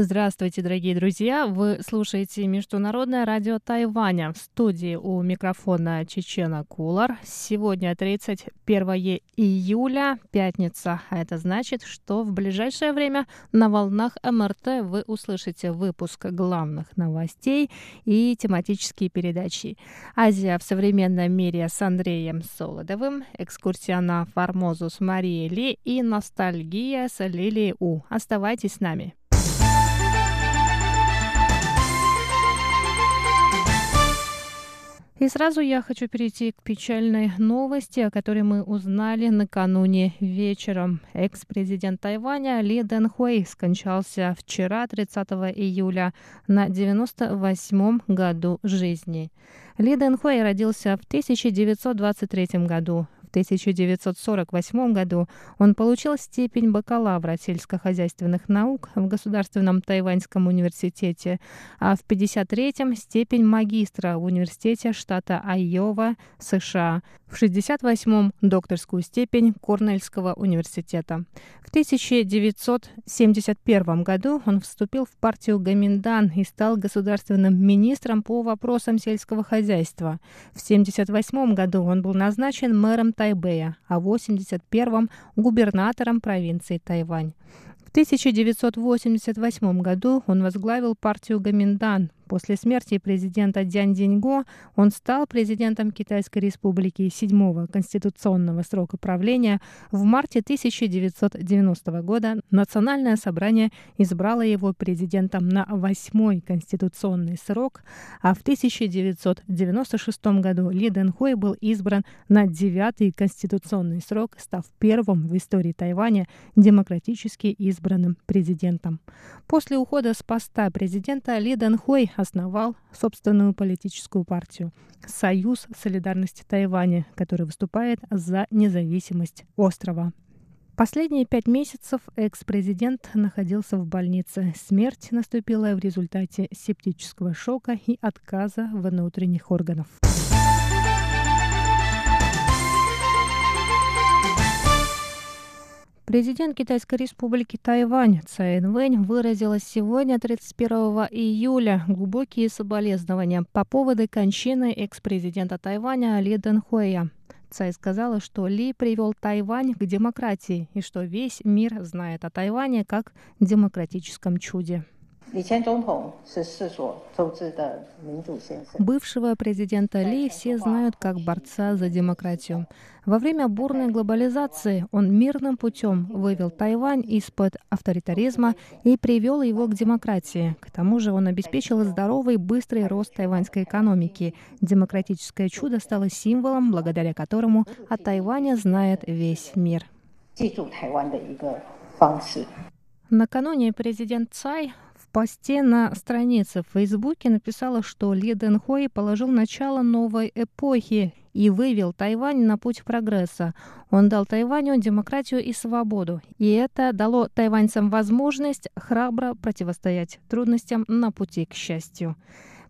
Здравствуйте, дорогие друзья! Вы слушаете Международное радио Тайваня. В студии у микрофона Чечена Кулар. Сегодня 31 июля, пятница. А это значит, что в ближайшее время на волнах МРТ вы услышите выпуск главных новостей и тематические передачи. Азия в современном мире с Андреем Солодовым, экскурсия на Формозу с Марией Ли и ностальгия с Лилией У. Оставайтесь с нами. И сразу я хочу перейти к печальной новости, о которой мы узнали накануне вечером. Экс-президент Тайваня Ли Дэнхуэй скончался вчера, 30 июля, на 98-м году жизни. Ли Дэнхуэй родился в 1923 году в 1948 году он получил степень бакалавра сельскохозяйственных наук в Государственном Тайваньском университете, а в 1953 степень магистра в Университете штата Айова, США. В 1968 докторскую степень Корнельского университета. В 1971 году он вступил в партию Гаминдан и стал государственным министром по вопросам сельского хозяйства. В 1978 году он был назначен мэром Тайбэя, а в 1981 губернатором провинции Тайвань. В 1988 году он возглавил партию Гаминдан, После смерти президента Дзянь Диньго он стал президентом Китайской республики седьмого конституционного срока правления. В марте 1990 года Национальное собрание избрало его президентом на восьмой конституционный срок, а в 1996 году Ли Дэнхуэй был избран на девятый конституционный срок, став первым в истории Тайваня демократически избранным президентом. После ухода с поста президента Ли Дэнхуэй основал собственную политическую партию «Союз солидарности Тайваня», который выступает за независимость острова. Последние пять месяцев экс-президент находился в больнице. Смерть наступила в результате септического шока и отказа внутренних органов. Президент Китайской республики Тайвань Цай Инвэнь выразила сегодня, 31 июля, глубокие соболезнования по поводу кончины экс-президента Тайваня Ли Дэнхуэя. Цай сказала, что Ли привел Тайвань к демократии и что весь мир знает о Тайване как демократическом чуде. Бывшего президента Ли все знают как борца за демократию. Во время бурной глобализации он мирным путем вывел Тайвань из-под авторитаризма и привел его к демократии. К тому же он обеспечил здоровый быстрый рост тайваньской экономики. Демократическое чудо стало символом, благодаря которому о Тайване знает весь мир. Накануне президент Цай посте на странице в Фейсбуке написала, что Ли Дэнхуэй положил начало новой эпохи и вывел Тайвань на путь прогресса. Он дал Тайваню демократию и свободу, и это дало тайваньцам возможность храбро противостоять трудностям на пути к счастью.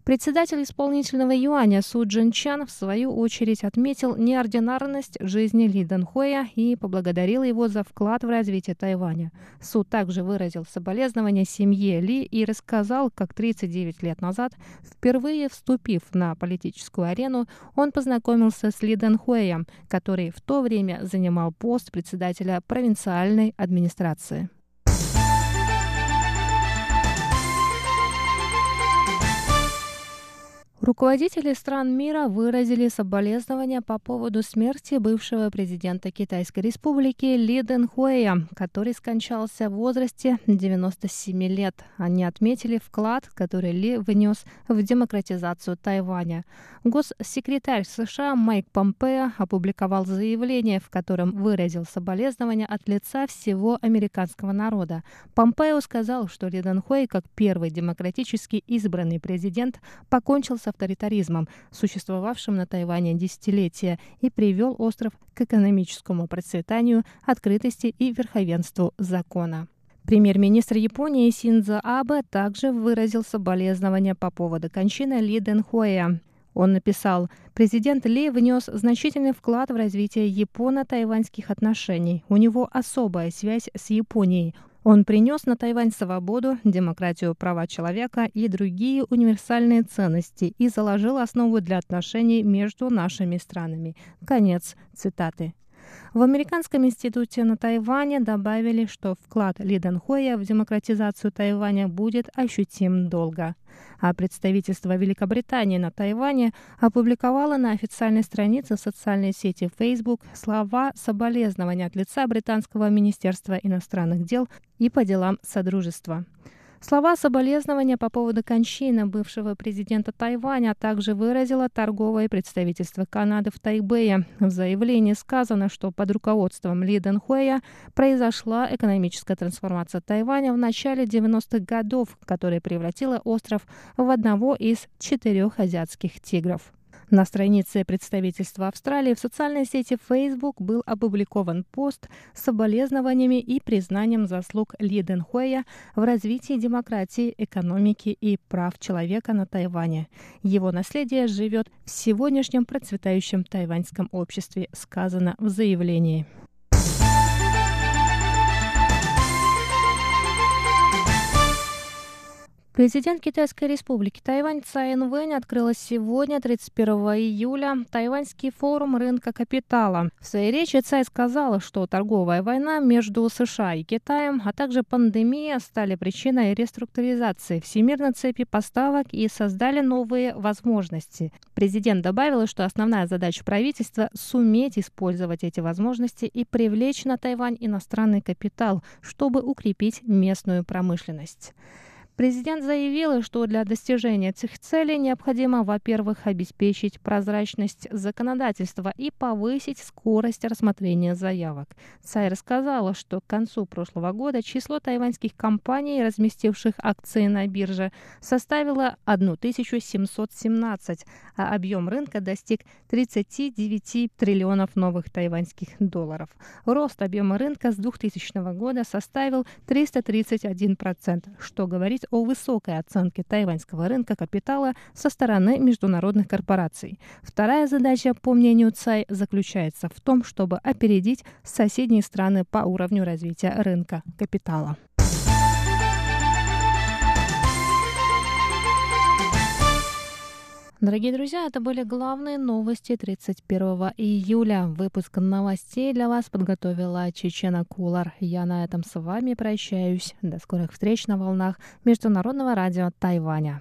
Председатель исполнительного юаня Су Джин Чан в свою очередь отметил неординарность жизни Ли Дэнхуя и поблагодарил его за вклад в развитие Тайваня. Су также выразил соболезнования семье Ли и рассказал, как 39 лет назад, впервые вступив на политическую арену, он познакомился с Ли Дэнхуэем, который в то время занимал пост председателя провинциальной администрации. Руководители стран мира выразили соболезнования по поводу смерти бывшего президента Китайской республики Ли Дэнхуэя, который скончался в возрасте 97 лет. Они отметили вклад, который Ли внес в демократизацию Тайваня. Госсекретарь США Майк Помпео опубликовал заявление, в котором выразил соболезнования от лица всего американского народа. Помпео сказал, что Ли Дэнхуэй, как первый демократически избранный президент, покончил с авторитаризмом, существовавшим на Тайване десятилетия, и привел остров к экономическому процветанию, открытости и верховенству закона. Премьер-министр Японии Синдзо Абе также выразил соболезнования по поводу кончины Ли Дэнхуэя. Он написал, президент Ли внес значительный вклад в развитие японо-тайваньских отношений. У него особая связь с Японией. Он принес на Тайвань свободу, демократию, права человека и другие универсальные ценности и заложил основу для отношений между нашими странами. Конец цитаты. В Американском институте на Тайване добавили, что вклад Ли Данхоя в демократизацию Тайваня будет ощутим долго. А представительство Великобритании на Тайване опубликовало на официальной странице социальной сети Facebook слова соболезнования от лица Британского министерства иностранных дел и по делам Содружества. Слова соболезнования по поводу кончины бывшего президента Тайваня также выразило торговое представительство Канады в Тайбэе. В заявлении сказано, что под руководством Ли Дэнхуэя произошла экономическая трансформация Тайваня в начале 90-х годов, которая превратила остров в одного из четырех азиатских тигров. На странице представительства Австралии в социальной сети Facebook был опубликован пост с соболезнованиями и признанием заслуг Ли Дэнхуэя в развитии демократии, экономики и прав человека на Тайване. Его наследие живет в сегодняшнем процветающем тайваньском обществе, сказано в заявлении. Президент Китайской республики Тайвань Цай Инвэнь открыла сегодня, 31 июля, Тайваньский форум рынка капитала. В своей речи Цай сказала, что торговая война между США и Китаем, а также пандемия стали причиной реструктуризации всемирной цепи поставок и создали новые возможности. Президент добавила, что основная задача правительства – суметь использовать эти возможности и привлечь на Тайвань иностранный капитал, чтобы укрепить местную промышленность. Президент заявил, что для достижения этих целей необходимо, во-первых, обеспечить прозрачность законодательства и повысить скорость рассмотрения заявок. Цай рассказала, что к концу прошлого года число тайваньских компаний, разместивших акции на бирже, составило 1717, а объем рынка достиг 39 триллионов новых тайваньских долларов. Рост объема рынка с 2000 года составил 331%, что говорит о высокой оценке тайваньского рынка капитала со стороны международных корпораций. Вторая задача, по мнению ЦАЙ, заключается в том, чтобы опередить соседние страны по уровню развития рынка капитала. Дорогие друзья, это были главные новости 31 июля. Выпуск новостей для вас подготовила Чечена Кулар. Я на этом с вами прощаюсь. До скорых встреч на волнах Международного радио Тайваня.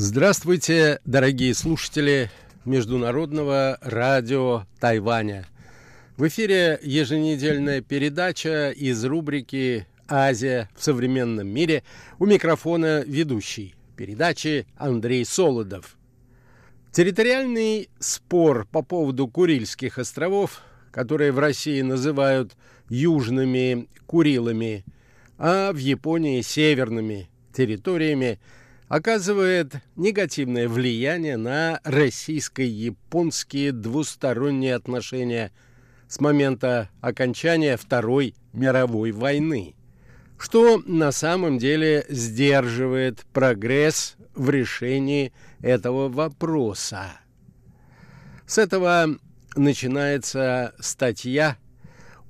Здравствуйте, дорогие слушатели Международного радио Тайваня. В эфире еженедельная передача из рубрики «Азия в современном мире». У микрофона ведущий передачи Андрей Солодов. Территориальный спор по поводу Курильских островов, которые в России называют южными Курилами, а в Японии северными территориями – оказывает негативное влияние на российско-японские двусторонние отношения с момента окончания Второй мировой войны, что на самом деле сдерживает прогресс в решении этого вопроса. С этого начинается статья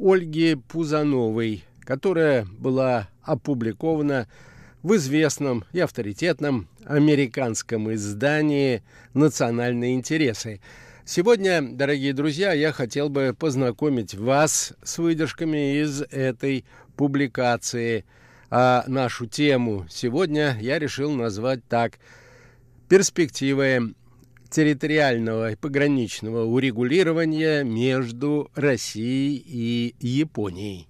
Ольги Пузановой, которая была опубликована в известном и авторитетном американском издании «Национальные интересы». Сегодня, дорогие друзья, я хотел бы познакомить вас с выдержками из этой публикации. А нашу тему сегодня я решил назвать так «Перспективы территориального и пограничного урегулирования между Россией и Японией».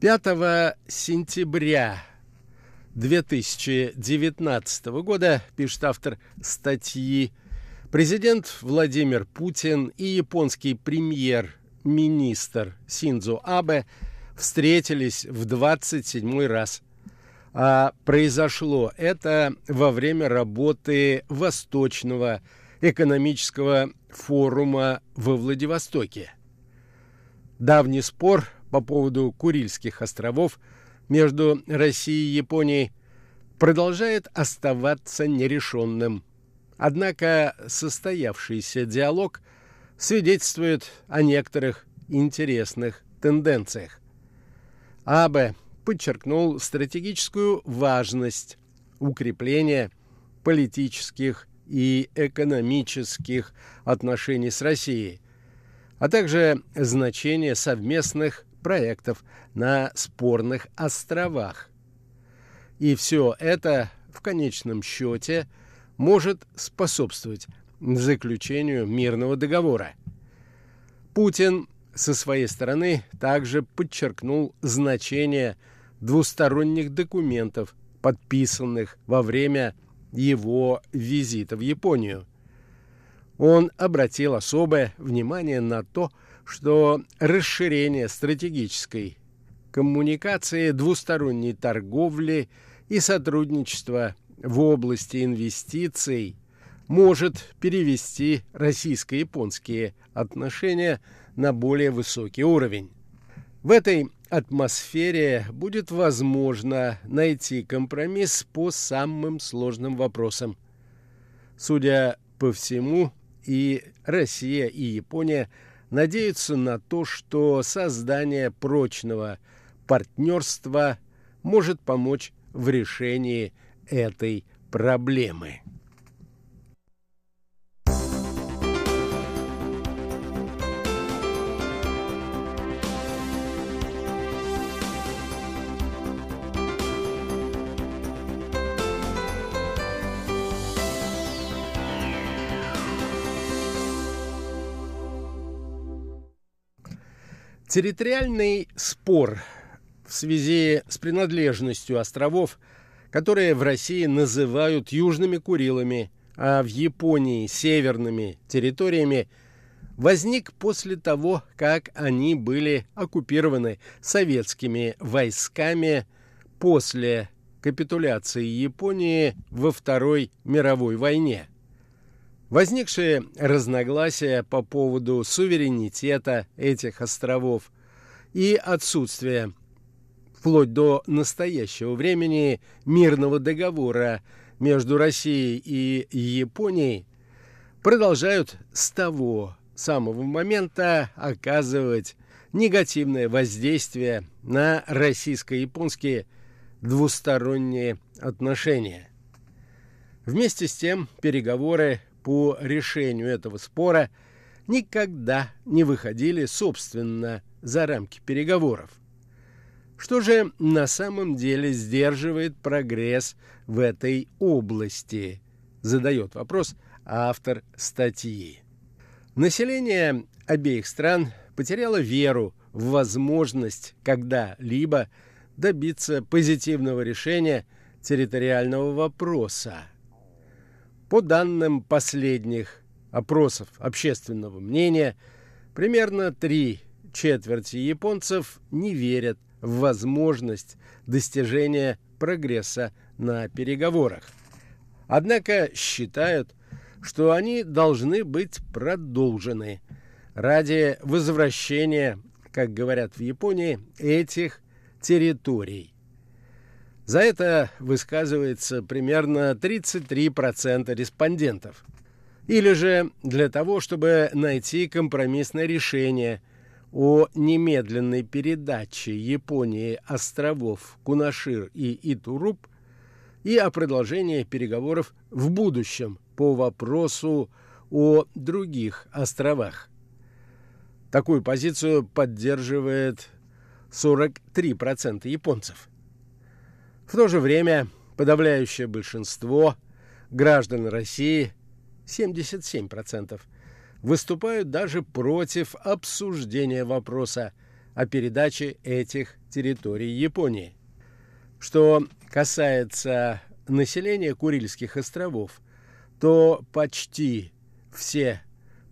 5 сентября 2019 года, пишет автор статьи, президент Владимир Путин и японский премьер-министр Синдзо Абе встретились в 27 раз. А произошло это во время работы Восточного экономического форума во Владивостоке. Давний спор по поводу Курильских островов между Россией и Японией продолжает оставаться нерешенным. Однако состоявшийся диалог свидетельствует о некоторых интересных тенденциях. Абе подчеркнул стратегическую важность укрепления политических и экономических отношений с Россией, а также значение совместных проектов на спорных островах. И все это в конечном счете может способствовать заключению мирного договора. Путин со своей стороны также подчеркнул значение двусторонних документов, подписанных во время его визита в Японию. Он обратил особое внимание на то, что расширение стратегической коммуникации, двусторонней торговли и сотрудничества в области инвестиций может перевести российско-японские отношения на более высокий уровень. В этой атмосфере будет возможно найти компромисс по самым сложным вопросам. Судя по всему, и Россия, и Япония – надеются на то, что создание прочного партнерства может помочь в решении этой проблемы. Территориальный спор в связи с принадлежностью островов, которые в России называют Южными Курилами, а в Японии северными территориями, возник после того, как они были оккупированы советскими войсками после капитуляции Японии во Второй мировой войне. Возникшие разногласия по поводу суверенитета этих островов и отсутствия вплоть до настоящего времени мирного договора между Россией и Японией продолжают с того самого момента оказывать негативное воздействие на российско-японские двусторонние отношения. Вместе с тем переговоры по решению этого спора никогда не выходили, собственно, за рамки переговоров. Что же на самом деле сдерживает прогресс в этой области? Задает вопрос автор статьи. Население обеих стран потеряло веру в возможность когда-либо добиться позитивного решения территориального вопроса. По данным последних опросов общественного мнения, примерно три четверти японцев не верят в возможность достижения прогресса на переговорах. Однако считают, что они должны быть продолжены ради возвращения, как говорят в Японии, этих территорий. За это высказывается примерно 33% респондентов. Или же для того, чтобы найти компромиссное решение о немедленной передаче Японии островов Кунашир и Итуруп и о продолжении переговоров в будущем по вопросу о других островах. Такую позицию поддерживает 43% японцев. В то же время подавляющее большинство граждан России, 77%, выступают даже против обсуждения вопроса о передаче этих территорий Японии. Что касается населения Курильских островов, то почти все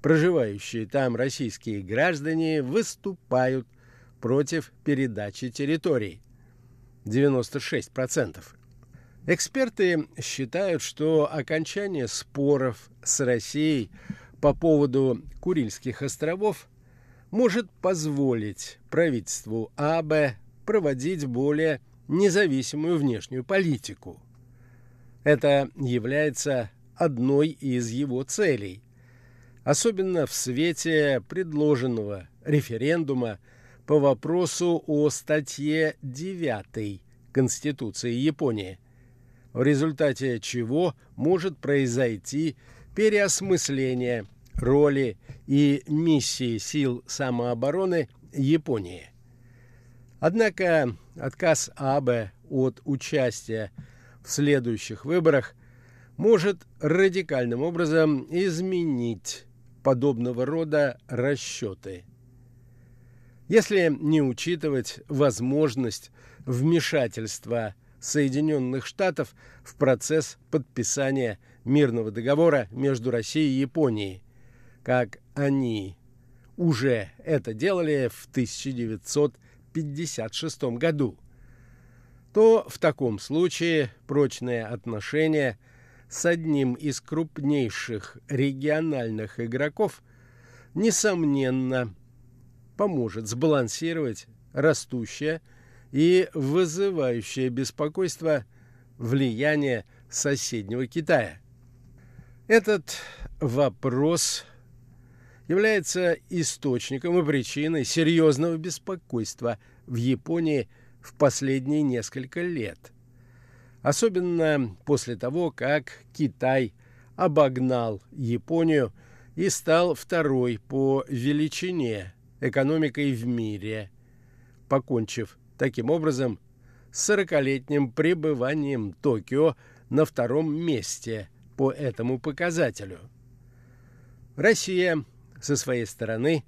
проживающие там российские граждане выступают против передачи территорий. 96%. Эксперты считают, что окончание споров с Россией по поводу Курильских островов может позволить правительству АБ проводить более независимую внешнюю политику. Это является одной из его целей, особенно в свете предложенного референдума по вопросу о статье 9 Конституции Японии, в результате чего может произойти переосмысление роли и миссии сил самообороны Японии. Однако отказ Абе от участия в следующих выборах может радикальным образом изменить подобного рода расчеты. Если не учитывать возможность вмешательства Соединенных Штатов в процесс подписания мирного договора между Россией и Японией, как они уже это делали в 1956 году, то в таком случае прочные отношения с одним из крупнейших региональных игроков несомненно поможет сбалансировать растущее и вызывающее беспокойство влияние соседнего Китая – этот вопрос является источником и причиной серьезного беспокойства в Японии в последние несколько лет. Особенно после того, как Китай обогнал Японию и стал второй по величине экономикой в мире, покончив таким образом с 40-летним пребыванием Токио на втором месте – по этому показателю. Россия со своей стороны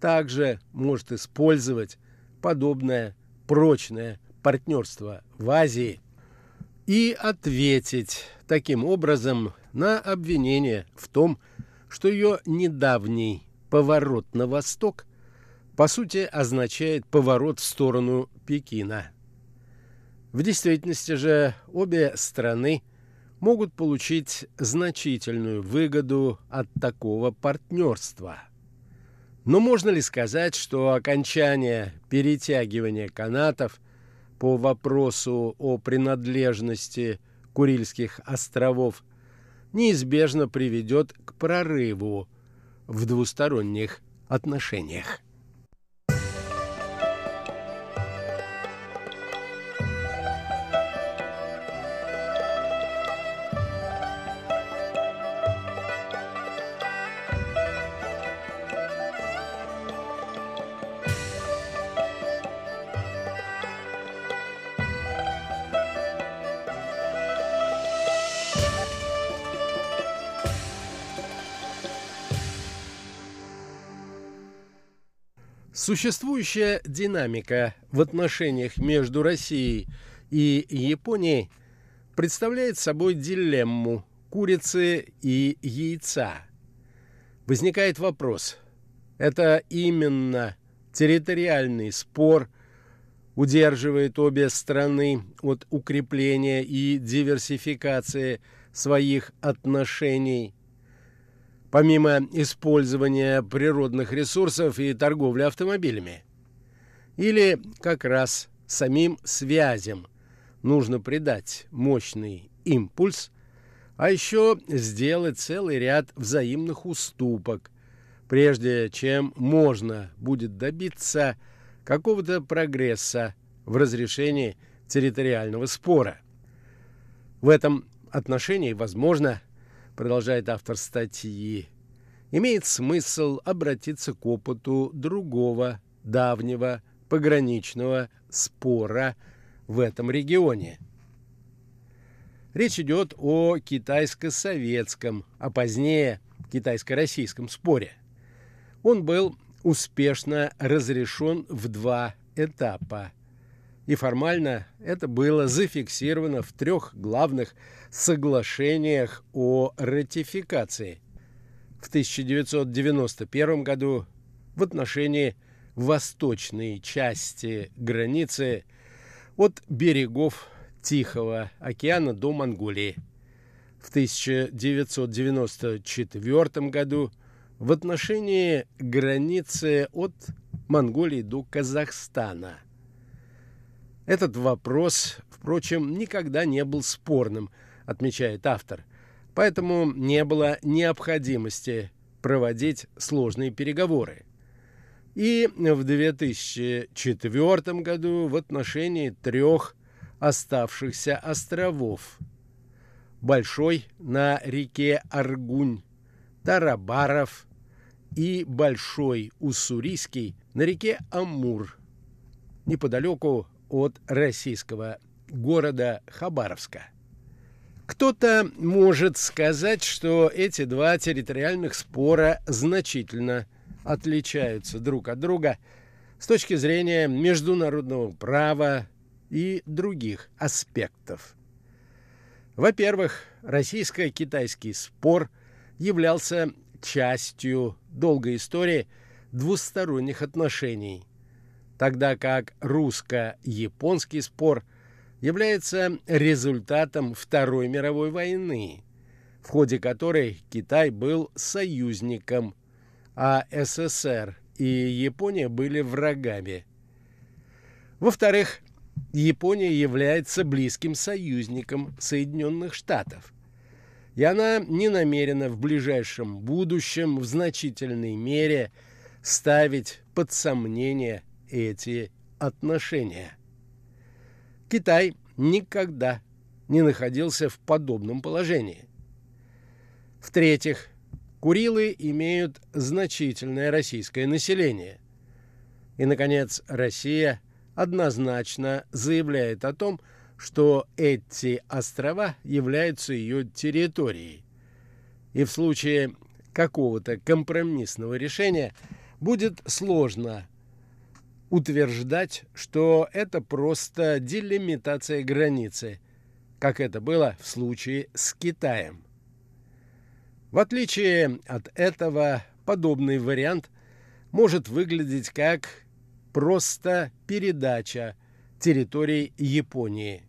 также может использовать подобное прочное партнерство в Азии и ответить таким образом на обвинение в том, что ее недавний поворот на восток по сути означает поворот в сторону Пекина. В действительности же обе страны могут получить значительную выгоду от такого партнерства. Но можно ли сказать, что окончание перетягивания канатов по вопросу о принадлежности Курильских островов неизбежно приведет к прорыву в двусторонних отношениях? Существующая динамика в отношениях между Россией и Японией представляет собой дилемму курицы и яйца. Возникает вопрос, это именно территориальный спор удерживает обе страны от укрепления и диверсификации своих отношений – помимо использования природных ресурсов и торговли автомобилями. Или как раз самим связям нужно придать мощный импульс, а еще сделать целый ряд взаимных уступок, прежде чем можно будет добиться какого-то прогресса в разрешении территориального спора. В этом отношении, возможно, продолжает автор статьи, имеет смысл обратиться к опыту другого давнего пограничного спора в этом регионе. Речь идет о китайско-советском, а позднее китайско-российском споре. Он был успешно разрешен в два этапа. И формально это было зафиксировано в трех главных соглашениях о ратификации. В 1991 году в отношении восточной части границы от берегов Тихого океана до Монголии. В 1994 году в отношении границы от Монголии до Казахстана. Этот вопрос, впрочем, никогда не был спорным, отмечает автор, поэтому не было необходимости проводить сложные переговоры. И в 2004 году в отношении трех оставшихся островов. Большой на реке Аргунь, Тарабаров и Большой Уссурийский на реке Амур, неподалеку от российского города Хабаровска. Кто-то может сказать, что эти два территориальных спора значительно отличаются друг от друга с точки зрения международного права и других аспектов. Во-первых, российско-китайский спор являлся частью долгой истории двусторонних отношений, тогда как русско-японский спор является результатом Второй мировой войны, в ходе которой Китай был союзником, а СССР и Япония были врагами. Во-вторых, Япония является близким союзником Соединенных Штатов. И она не намерена в ближайшем будущем в значительной мере ставить под сомнение эти отношения. Китай никогда не находился в подобном положении. В-третьих, Курилы имеют значительное российское население. И, наконец, Россия – однозначно заявляет о том, что эти острова являются ее территорией. И в случае какого-то компромиссного решения будет сложно утверждать, что это просто делимитация границы, как это было в случае с Китаем. В отличие от этого, подобный вариант может выглядеть как просто передача территорий Японии.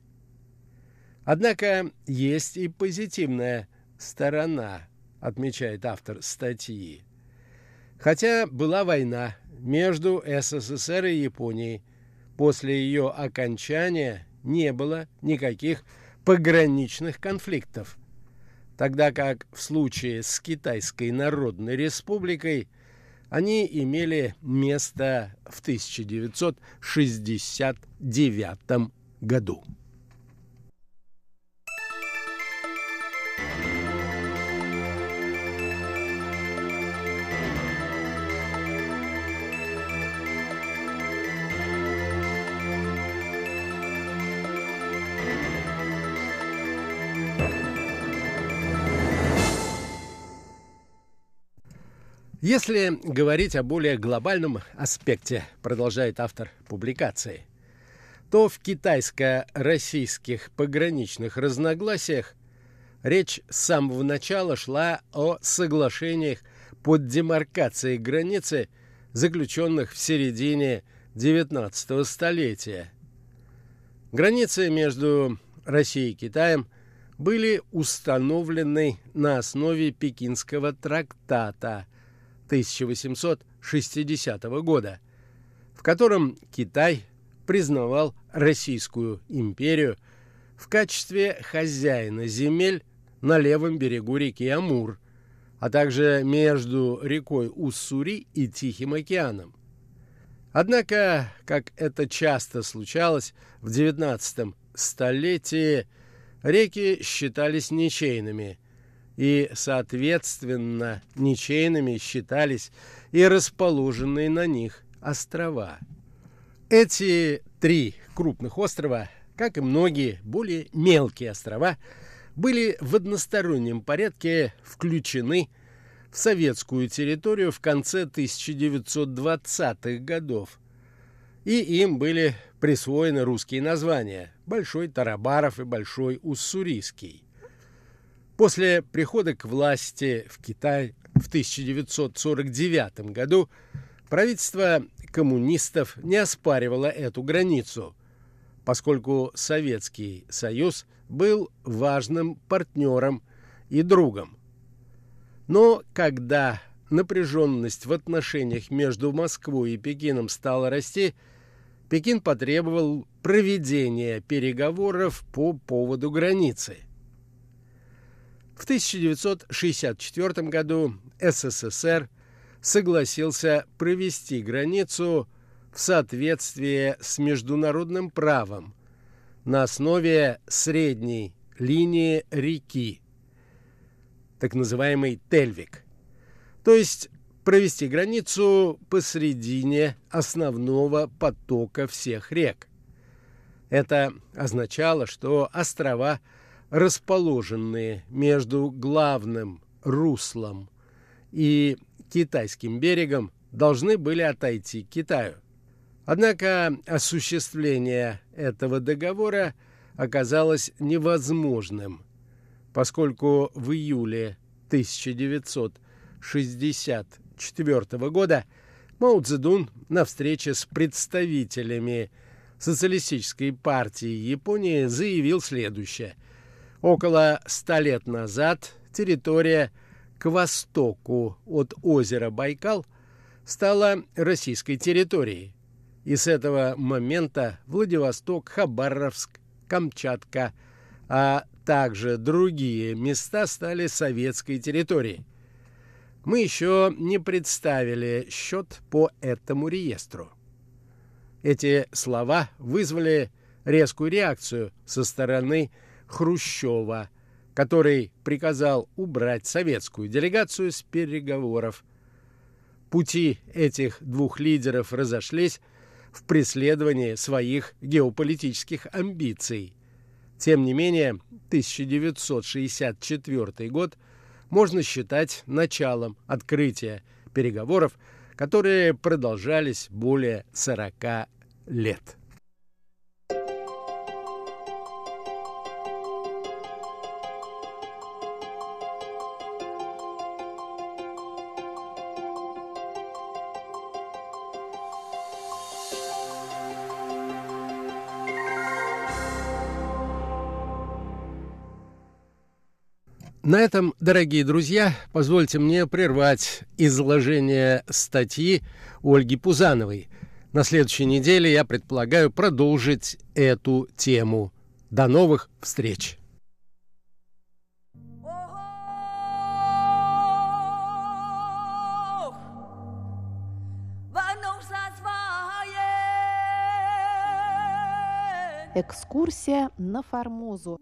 Однако есть и позитивная сторона, отмечает автор статьи. Хотя была война между СССР и Японией, после ее окончания не было никаких пограничных конфликтов, тогда как в случае с Китайской Народной Республикой – они имели место в 1969 году. Если говорить о более глобальном аспекте, продолжает автор публикации, то в китайско-российских пограничных разногласиях речь с самого начала шла о соглашениях под демаркацией границы, заключенных в середине XIX столетия. Границы между Россией и Китаем были установлены на основе Пекинского трактата – 1860 года, в котором Китай признавал Российскую империю в качестве хозяина земель на левом берегу реки Амур, а также между рекой Уссури и Тихим океаном. Однако, как это часто случалось в XIX столетии, реки считались ничейными – и, соответственно, ничейными считались и расположенные на них острова. Эти три крупных острова, как и многие более мелкие острова, были в одностороннем порядке включены в советскую территорию в конце 1920-х годов. И им были присвоены русские названия – Большой Тарабаров и Большой Уссурийский. После прихода к власти в Китай в 1949 году правительство коммунистов не оспаривало эту границу, поскольку Советский Союз был важным партнером и другом. Но когда напряженность в отношениях между Москвой и Пекином стала расти, Пекин потребовал проведения переговоров по поводу границы – в 1964 году СССР согласился провести границу в соответствии с международным правом на основе средней линии реки, так называемый Тельвик, то есть провести границу посредине основного потока всех рек. Это означало, что острова – расположенные между главным руслом и китайским берегом, должны были отойти к Китаю. Однако осуществление этого договора оказалось невозможным, поскольку в июле 1964 года Мао Цзэдун на встрече с представителями Социалистической партии Японии заявил следующее. Около ста лет назад территория к востоку от озера Байкал стала российской территорией. И с этого момента Владивосток, Хабаровск, Камчатка, а также другие места стали советской территорией. Мы еще не представили счет по этому реестру. Эти слова вызвали резкую реакцию со стороны Хрущева, который приказал убрать советскую делегацию с переговоров. Пути этих двух лидеров разошлись в преследовании своих геополитических амбиций. Тем не менее, 1964 год можно считать началом открытия переговоров, которые продолжались более 40 лет. На этом, дорогие друзья, позвольте мне прервать изложение статьи Ольги Пузановой. На следующей неделе я предполагаю продолжить эту тему. До новых встреч! Экскурсия на Формозу.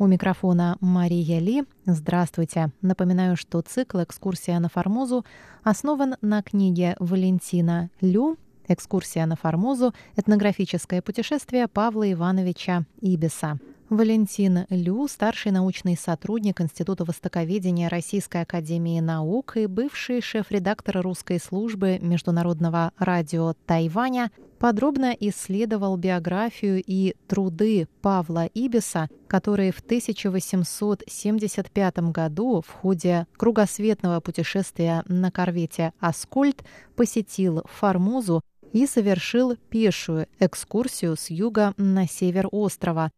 У микрофона Мария Ли. Здравствуйте. Напоминаю, что цикл «Экскурсия на Формозу» основан на книге Валентина Лю «Экскурсия на Формозу. Этнографическое путешествие Павла Ивановича Ибиса». Валентин Лю, старший научный сотрудник Института востоковедения Российской академии наук и бывший шеф-редактор русской службы Международного радио Тайваня, подробно исследовал биографию и труды Павла Ибиса, который в 1875 году в ходе кругосветного путешествия на корвете «Аскольд» посетил Формозу и совершил пешую экскурсию с юга на север острова,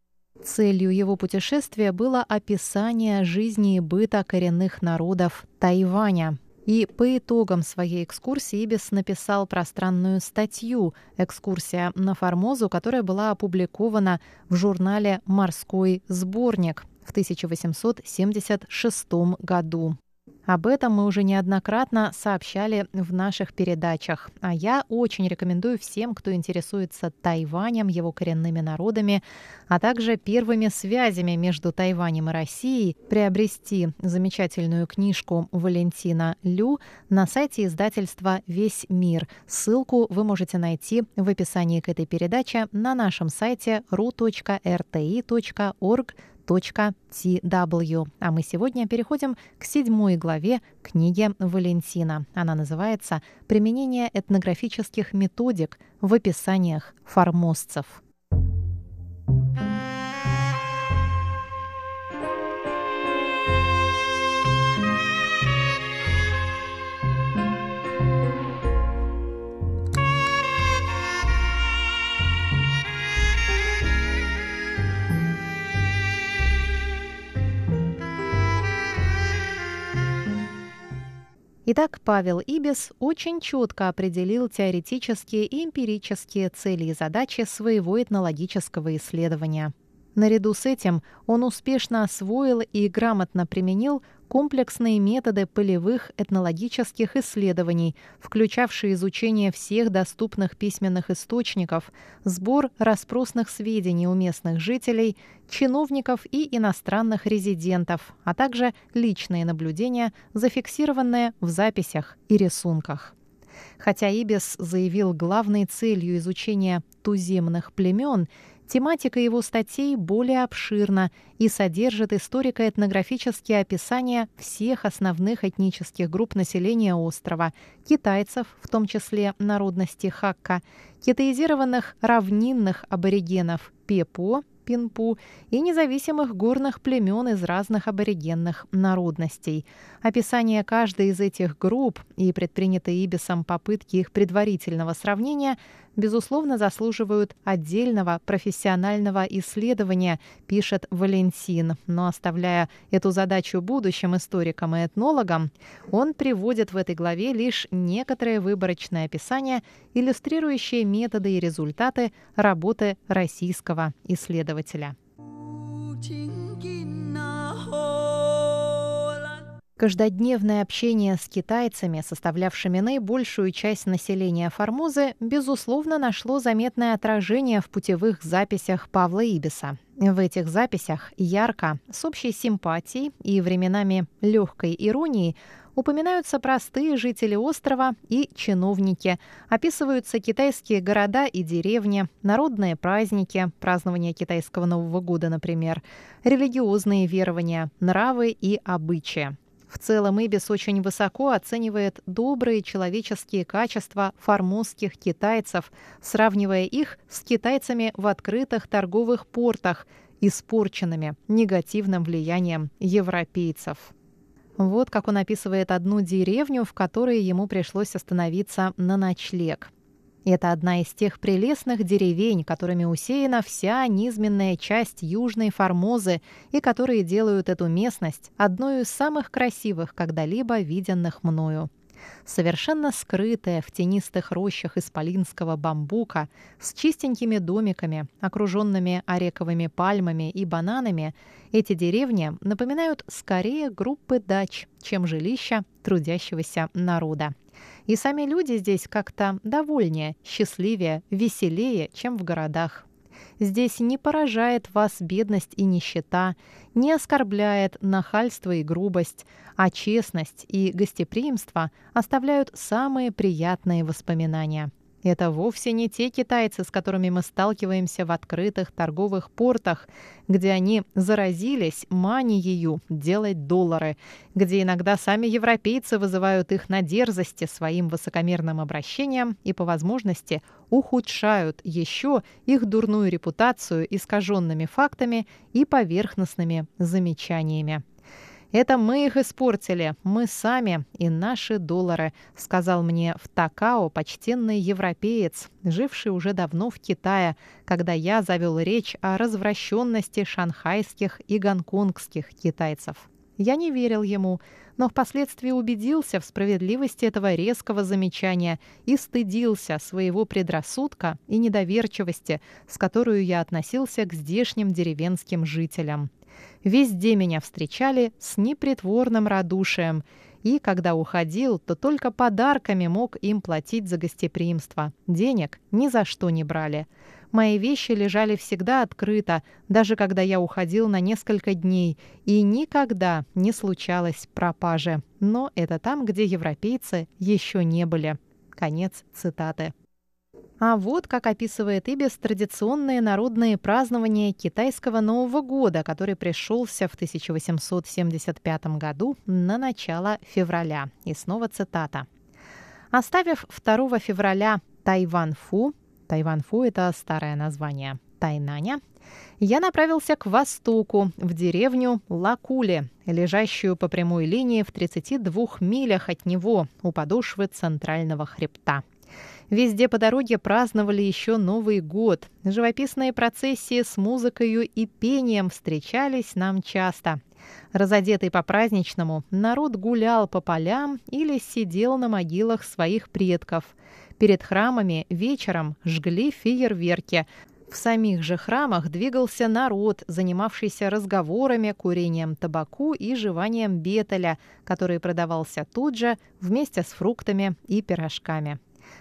Целью его путешествия было описание жизни и быта коренных народов Тайваня. И по итогам своей экскурсии Ибис написал пространную статью «Экскурсия на Формозу», которая была опубликована в журнале «Морской сборник» в 1876 году. Об этом мы уже неоднократно сообщали в наших передачах. А я очень рекомендую всем, кто интересуется Тайванем, его коренными народами, а также первыми связями между Тайванем и Россией, приобрести замечательную книжку Валентина Лю на сайте издательства «Весь мир». Ссылку вы можете найти в описании к этой передаче на нашем сайте ru.rti.org .tw. А мы сегодня переходим к седьмой главе книги Валентина. Она называется «Применение этнографических методик в описаниях формозцев». Итак, Павел Ибис очень четко определил теоретические и эмпирические цели и задачи своего этнологического исследования. Наряду с этим он успешно освоил и грамотно применил комплексные методы полевых этнологических исследований, включавшие изучение всех доступных письменных источников, сбор распросных сведений у местных жителей, чиновников и иностранных резидентов, а также личные наблюдения, зафиксированные в записях и рисунках. Хотя Ибис заявил главной целью изучения туземных племен – Тематика его статей более обширна и содержит историко-этнографические описания всех основных этнических групп населения острова, китайцев, в том числе народности Хакка, китаизированных равнинных аборигенов Пепо, Пинпу и независимых горных племен из разных аборигенных народностей. Описание каждой из этих групп и предпринятые Ибисом попытки их предварительного сравнения безусловно, заслуживают отдельного профессионального исследования, пишет Валентин. Но оставляя эту задачу будущим историкам и этнологам, он приводит в этой главе лишь некоторые выборочные описания, иллюстрирующие методы и результаты работы российского исследователя. Каждодневное общение с китайцами, составлявшими наибольшую часть населения Формозы, безусловно, нашло заметное отражение в путевых записях Павла Ибиса. В этих записях ярко, с общей симпатией и временами легкой иронией упоминаются простые жители острова и чиновники, описываются китайские города и деревни, народные праздники, празднование китайского Нового года, например, религиозные верования, нравы и обычаи. В целом Ибис очень высоко оценивает добрые человеческие качества формозских китайцев, сравнивая их с китайцами в открытых торговых портах, испорченными негативным влиянием европейцев. Вот как он описывает одну деревню, в которой ему пришлось остановиться на ночлег. Это одна из тех прелестных деревень, которыми усеяна вся низменная часть Южной Формозы и которые делают эту местность одной из самых красивых, когда-либо виденных мною. Совершенно скрытая в тенистых рощах исполинского бамбука, с чистенькими домиками, окруженными орековыми пальмами и бананами, эти деревни напоминают скорее группы дач, чем жилища трудящегося народа. И сами люди здесь как-то довольнее, счастливее, веселее, чем в городах. Здесь не поражает вас бедность и нищета, не оскорбляет нахальство и грубость, а честность и гостеприимство оставляют самые приятные воспоминания. Это вовсе не те китайцы, с которыми мы сталкиваемся в открытых торговых портах, где они заразились манией делать доллары, где иногда сами европейцы вызывают их на дерзости своим высокомерным обращением и по возможности ухудшают еще их дурную репутацию искаженными фактами и поверхностными замечаниями. Это мы их испортили, мы сами и наши доллары, сказал мне в Такао почтенный европеец, живший уже давно в Китае, когда я завел речь о развращенности шанхайских и гонконгских китайцев. Я не верил ему, но впоследствии убедился в справедливости этого резкого замечания и стыдился своего предрассудка и недоверчивости, с которой я относился к здешним деревенским жителям. Везде меня встречали с непритворным радушием, и, когда уходил, то только подарками мог им платить за гостеприимство. Денег ни за что не брали. Мои вещи лежали всегда открыто, даже когда я уходил на несколько дней, и никогда не случалось пропажи. Но это там, где европейцы еще не были. Конец цитаты. А вот как описывает Ибис традиционные народные празднования китайского Нового года, который пришелся в 1875 году на начало февраля. И снова цитата. Оставив 2 февраля Тайван-Фу, Тайван-Фу – это старое название Тайнаня, я направился к востоку, в деревню Лакуле, лежащую по прямой линии в 32 милях от него, у подошвы центрального хребта. Везде по дороге праздновали еще Новый год. Живописные процессии с музыкой и пением встречались нам часто. Разодетый по-праздничному, народ гулял по полям или сидел на могилах своих предков. Перед храмами вечером жгли фейерверки. В самих же храмах двигался народ, занимавшийся разговорами, курением табаку и жеванием бетеля, который продавался тут же вместе с фруктами и пирожками.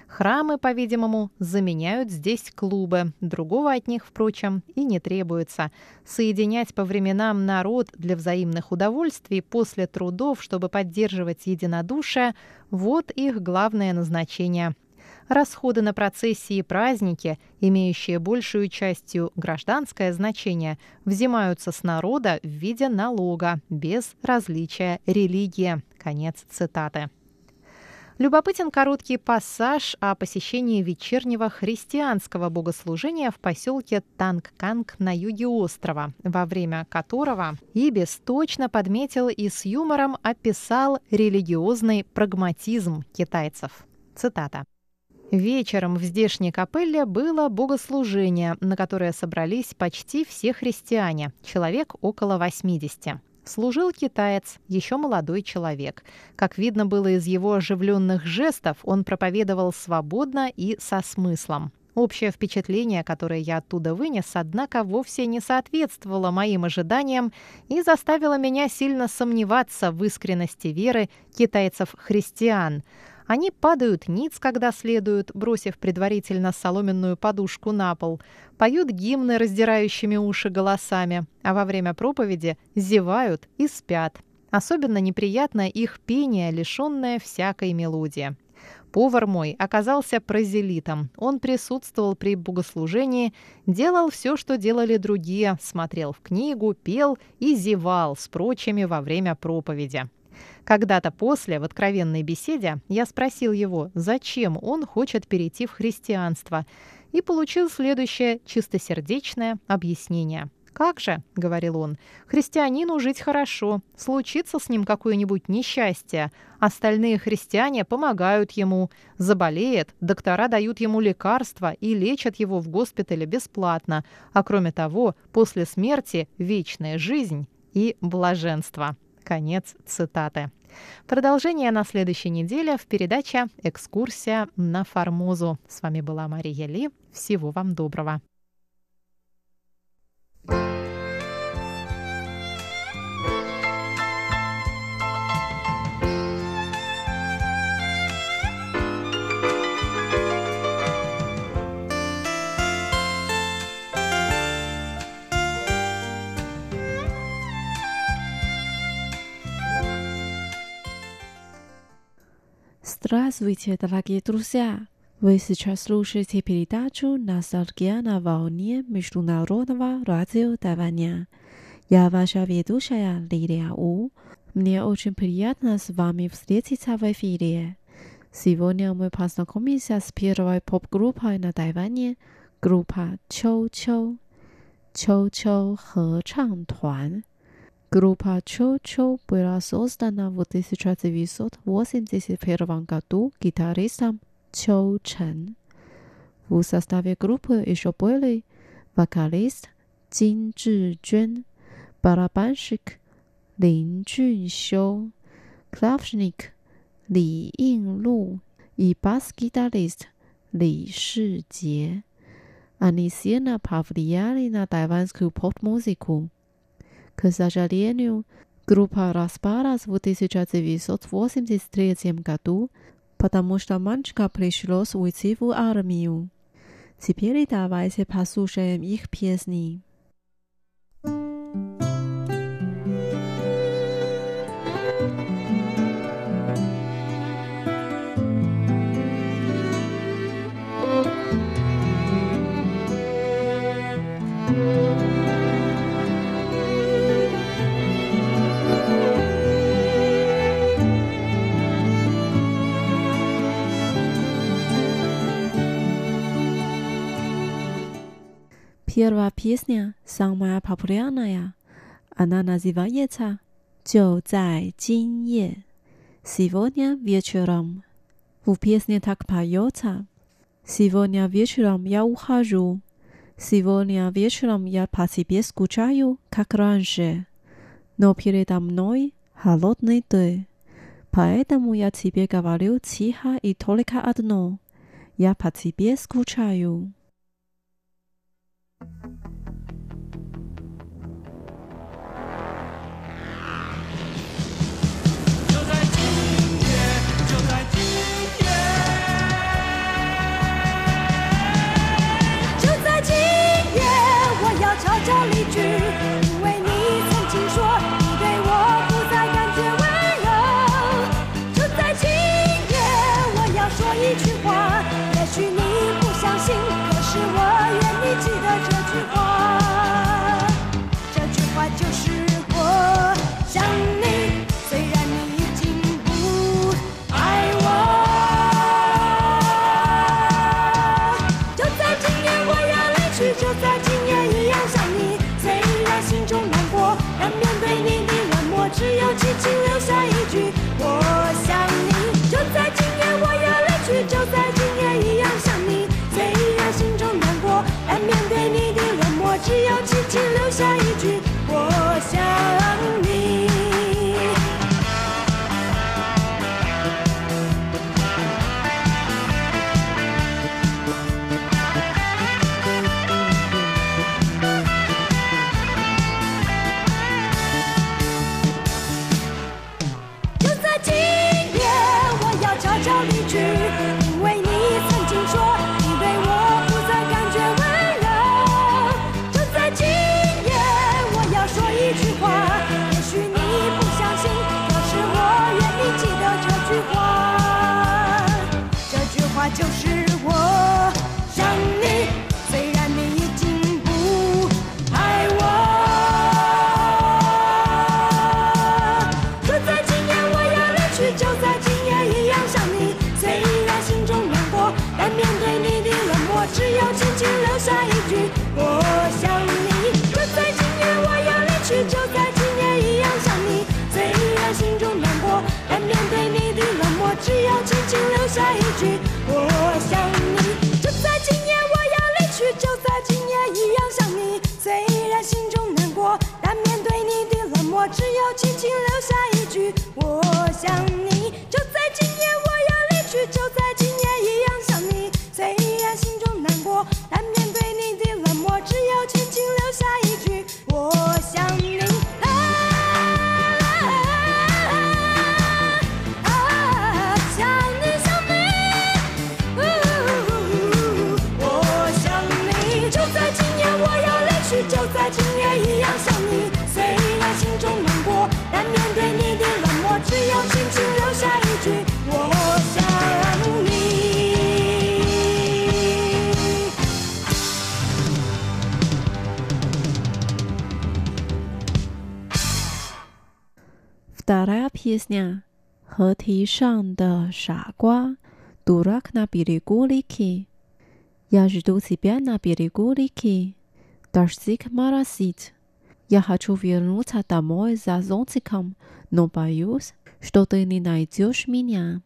Храмы, по-видимому, заменяют здесь клубы. Другого от них, впрочем, и не требуется. Соединять по временам народ для взаимных удовольствий после трудов, чтобы поддерживать единодушие – вот их главное назначение. Расходы на процессии и праздники, имеющие большую частью гражданское значение, взимаются с народа в виде налога, без различия религии. Конец цитаты. Любопытен короткий пассаж о посещении вечернего христианского богослужения в поселке Танг-Канг на юге острова, во время которого Ибис точно подметил и с юмором описал религиозный прагматизм китайцев. Цитата. Вечером в здешней капелле было богослужение, на которое собрались почти все христиане, человек около 80. Служил китаец, еще молодой человек. Как видно было из его оживленных жестов, он проповедовал свободно и со смыслом. Общее впечатление, которое я оттуда вынес, однако вовсе не соответствовало моим ожиданиям и заставило меня сильно сомневаться в искренности веры китайцев-христиан – они падают ниц, когда следуют, бросив предварительно соломенную подушку на пол, поют гимны раздирающими уши голосами, а во время проповеди зевают и спят. Особенно неприятно их пение, лишенное всякой мелодии. Повар мой оказался прозелитом. Он присутствовал при богослужении, делал все, что делали другие, смотрел в книгу, пел и зевал с прочими во время проповеди. Когда-то после, в откровенной беседе, я спросил его, зачем он хочет перейти в христианство, и получил следующее чистосердечное объяснение. «Как же», — говорил он, — «христианину жить хорошо, случится с ним какое-нибудь несчастье, остальные христиане помогают ему, заболеет, доктора дают ему лекарства и лечат его в госпитале бесплатно, а кроме того, после смерти вечная жизнь и блаженство». Конец цитаты. Продолжение на следующей неделе в передаче «Экскурсия на Формозу». С вами была Мария Ли. Всего вам доброго. Здравствуйте, дорогие друзья! Вы сейчас слушаете передачу «Ностальгия на волне Международного радио Тайваня». Я ваша ведущая Лилия У. Мне очень приятно с вами встретиться в эфире. Сегодня мы познакомимся с первой поп-группой на Тайване, группа Чоу-Чоу. Чоу-Чоу 合唱团。 Группа Чо-Чо была создана в 1981 году гитаристом Чоу Чен. В составе группы еще были вокалист Цин Чжуэн, барабанщик Лин Чуншоу, клавишник Ли Инлу и бас-гитарист Ли Шижie. Они сильно повлияли на тайванскую поп-музыку. К сожалению, группа распалась в 1983 году, потому что мальчика пришлось уйти в армию. Теперь давайте послушаем их песни. Первая песня, самая популярная, она называется «就在今夜» «Сегодня вечером». В песне так поется «Сегодня вечером я ухожу», «Сегодня вечером я по себе скучаю, как раньше», «Но передо мной холодный ты». Поэтому я тебе говорю тихо и только одно. Я по тебе скучаю. Thank you. 就在今夜一样想你虽然心中难过但面对你的冷漠只有轻轻留下一 песня «河堤上的傻瓜» «Дурак на берегу реки». «Я жду тебя на берегу реки». «Дождик моросит». «Я хочу вернуться домой за зонтиком, но боюсь, что ты не найдешь меня».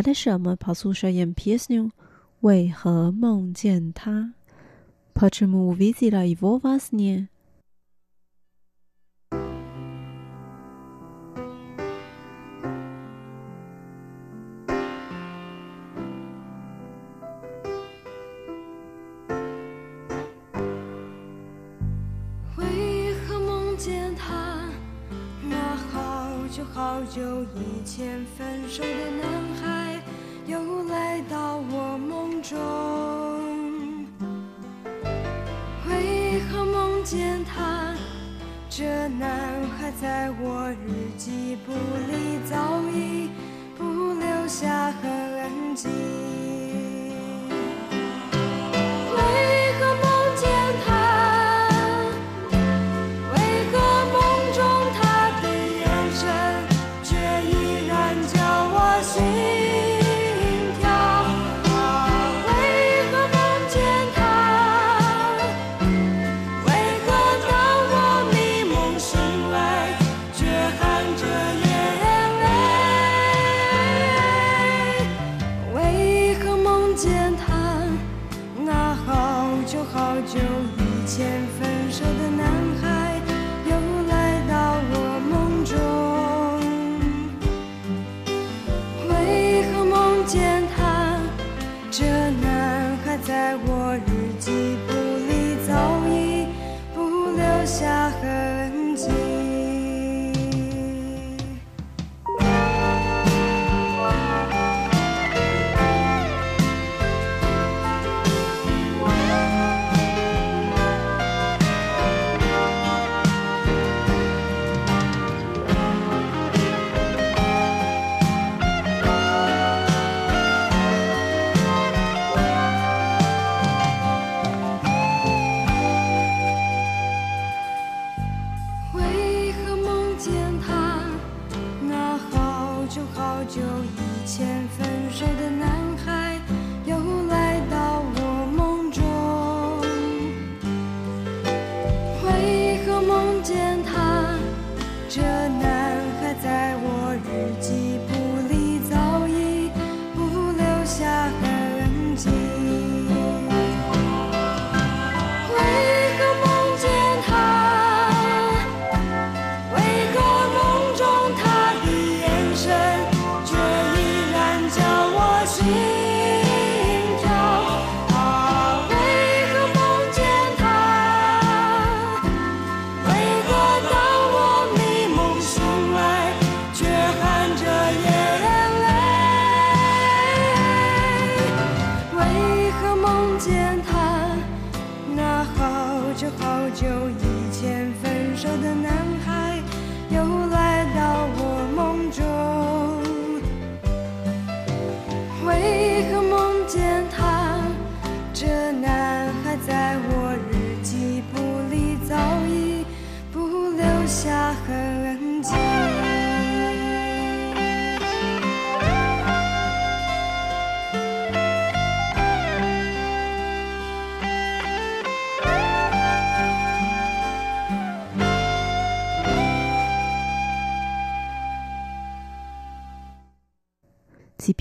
在什么跑宿舍演皮斯妞？为何梦见他？跑去木屋，忘记了我娃子呢？久以前分手的男孩又来到我梦中为何梦见他这男孩在我日记簿里早已不留下痕迹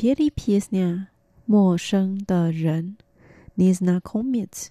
Pieri pieri niya，陌生的人，nis na komit。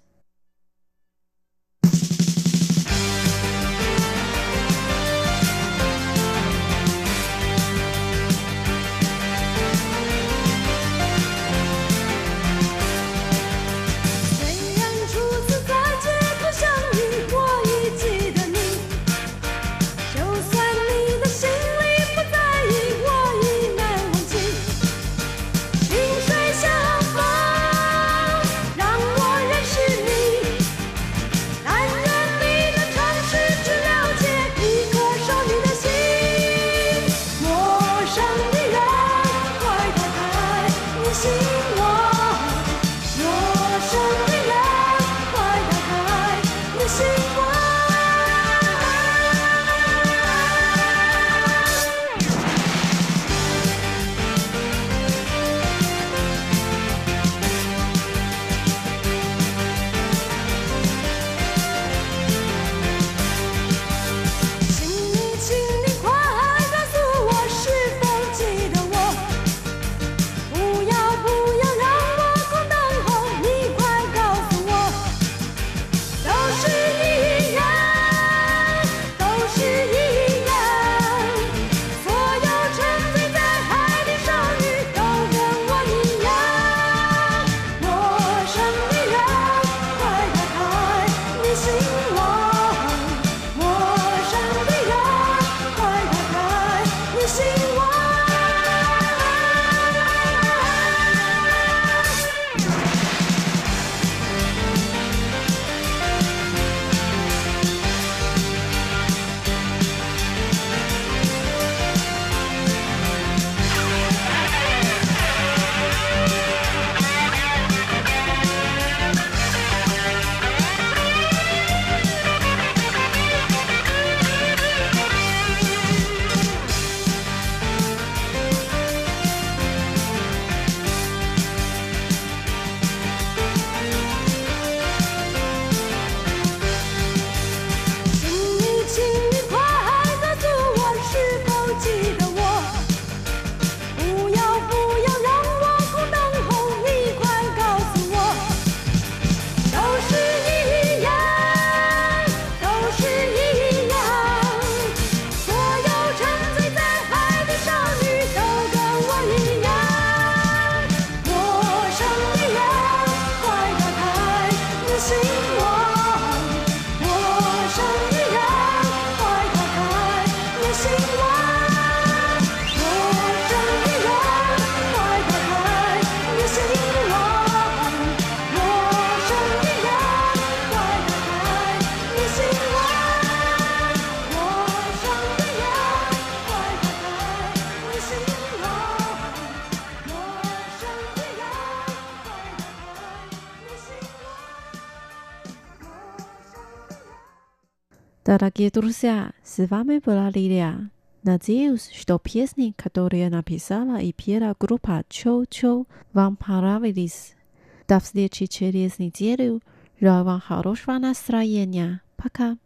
takie trusia z wami była Lilia. Nadzieję, że to piosenki, które napisała i piera grupa Chow Chow wam parawilis. Do wstydzie czy czerwiec niedzielu. Żałowam хорошего настроения. Paka!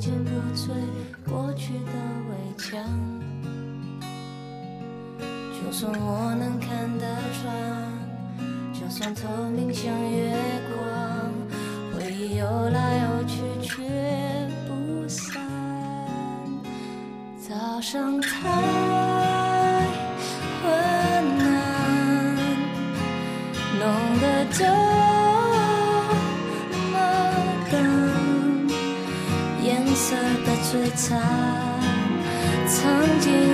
那无坚不摧过去的围墙，就算我能看得穿，就算透明像月光，回忆游来游去却不散。早上太昏暗，弄得这 changes.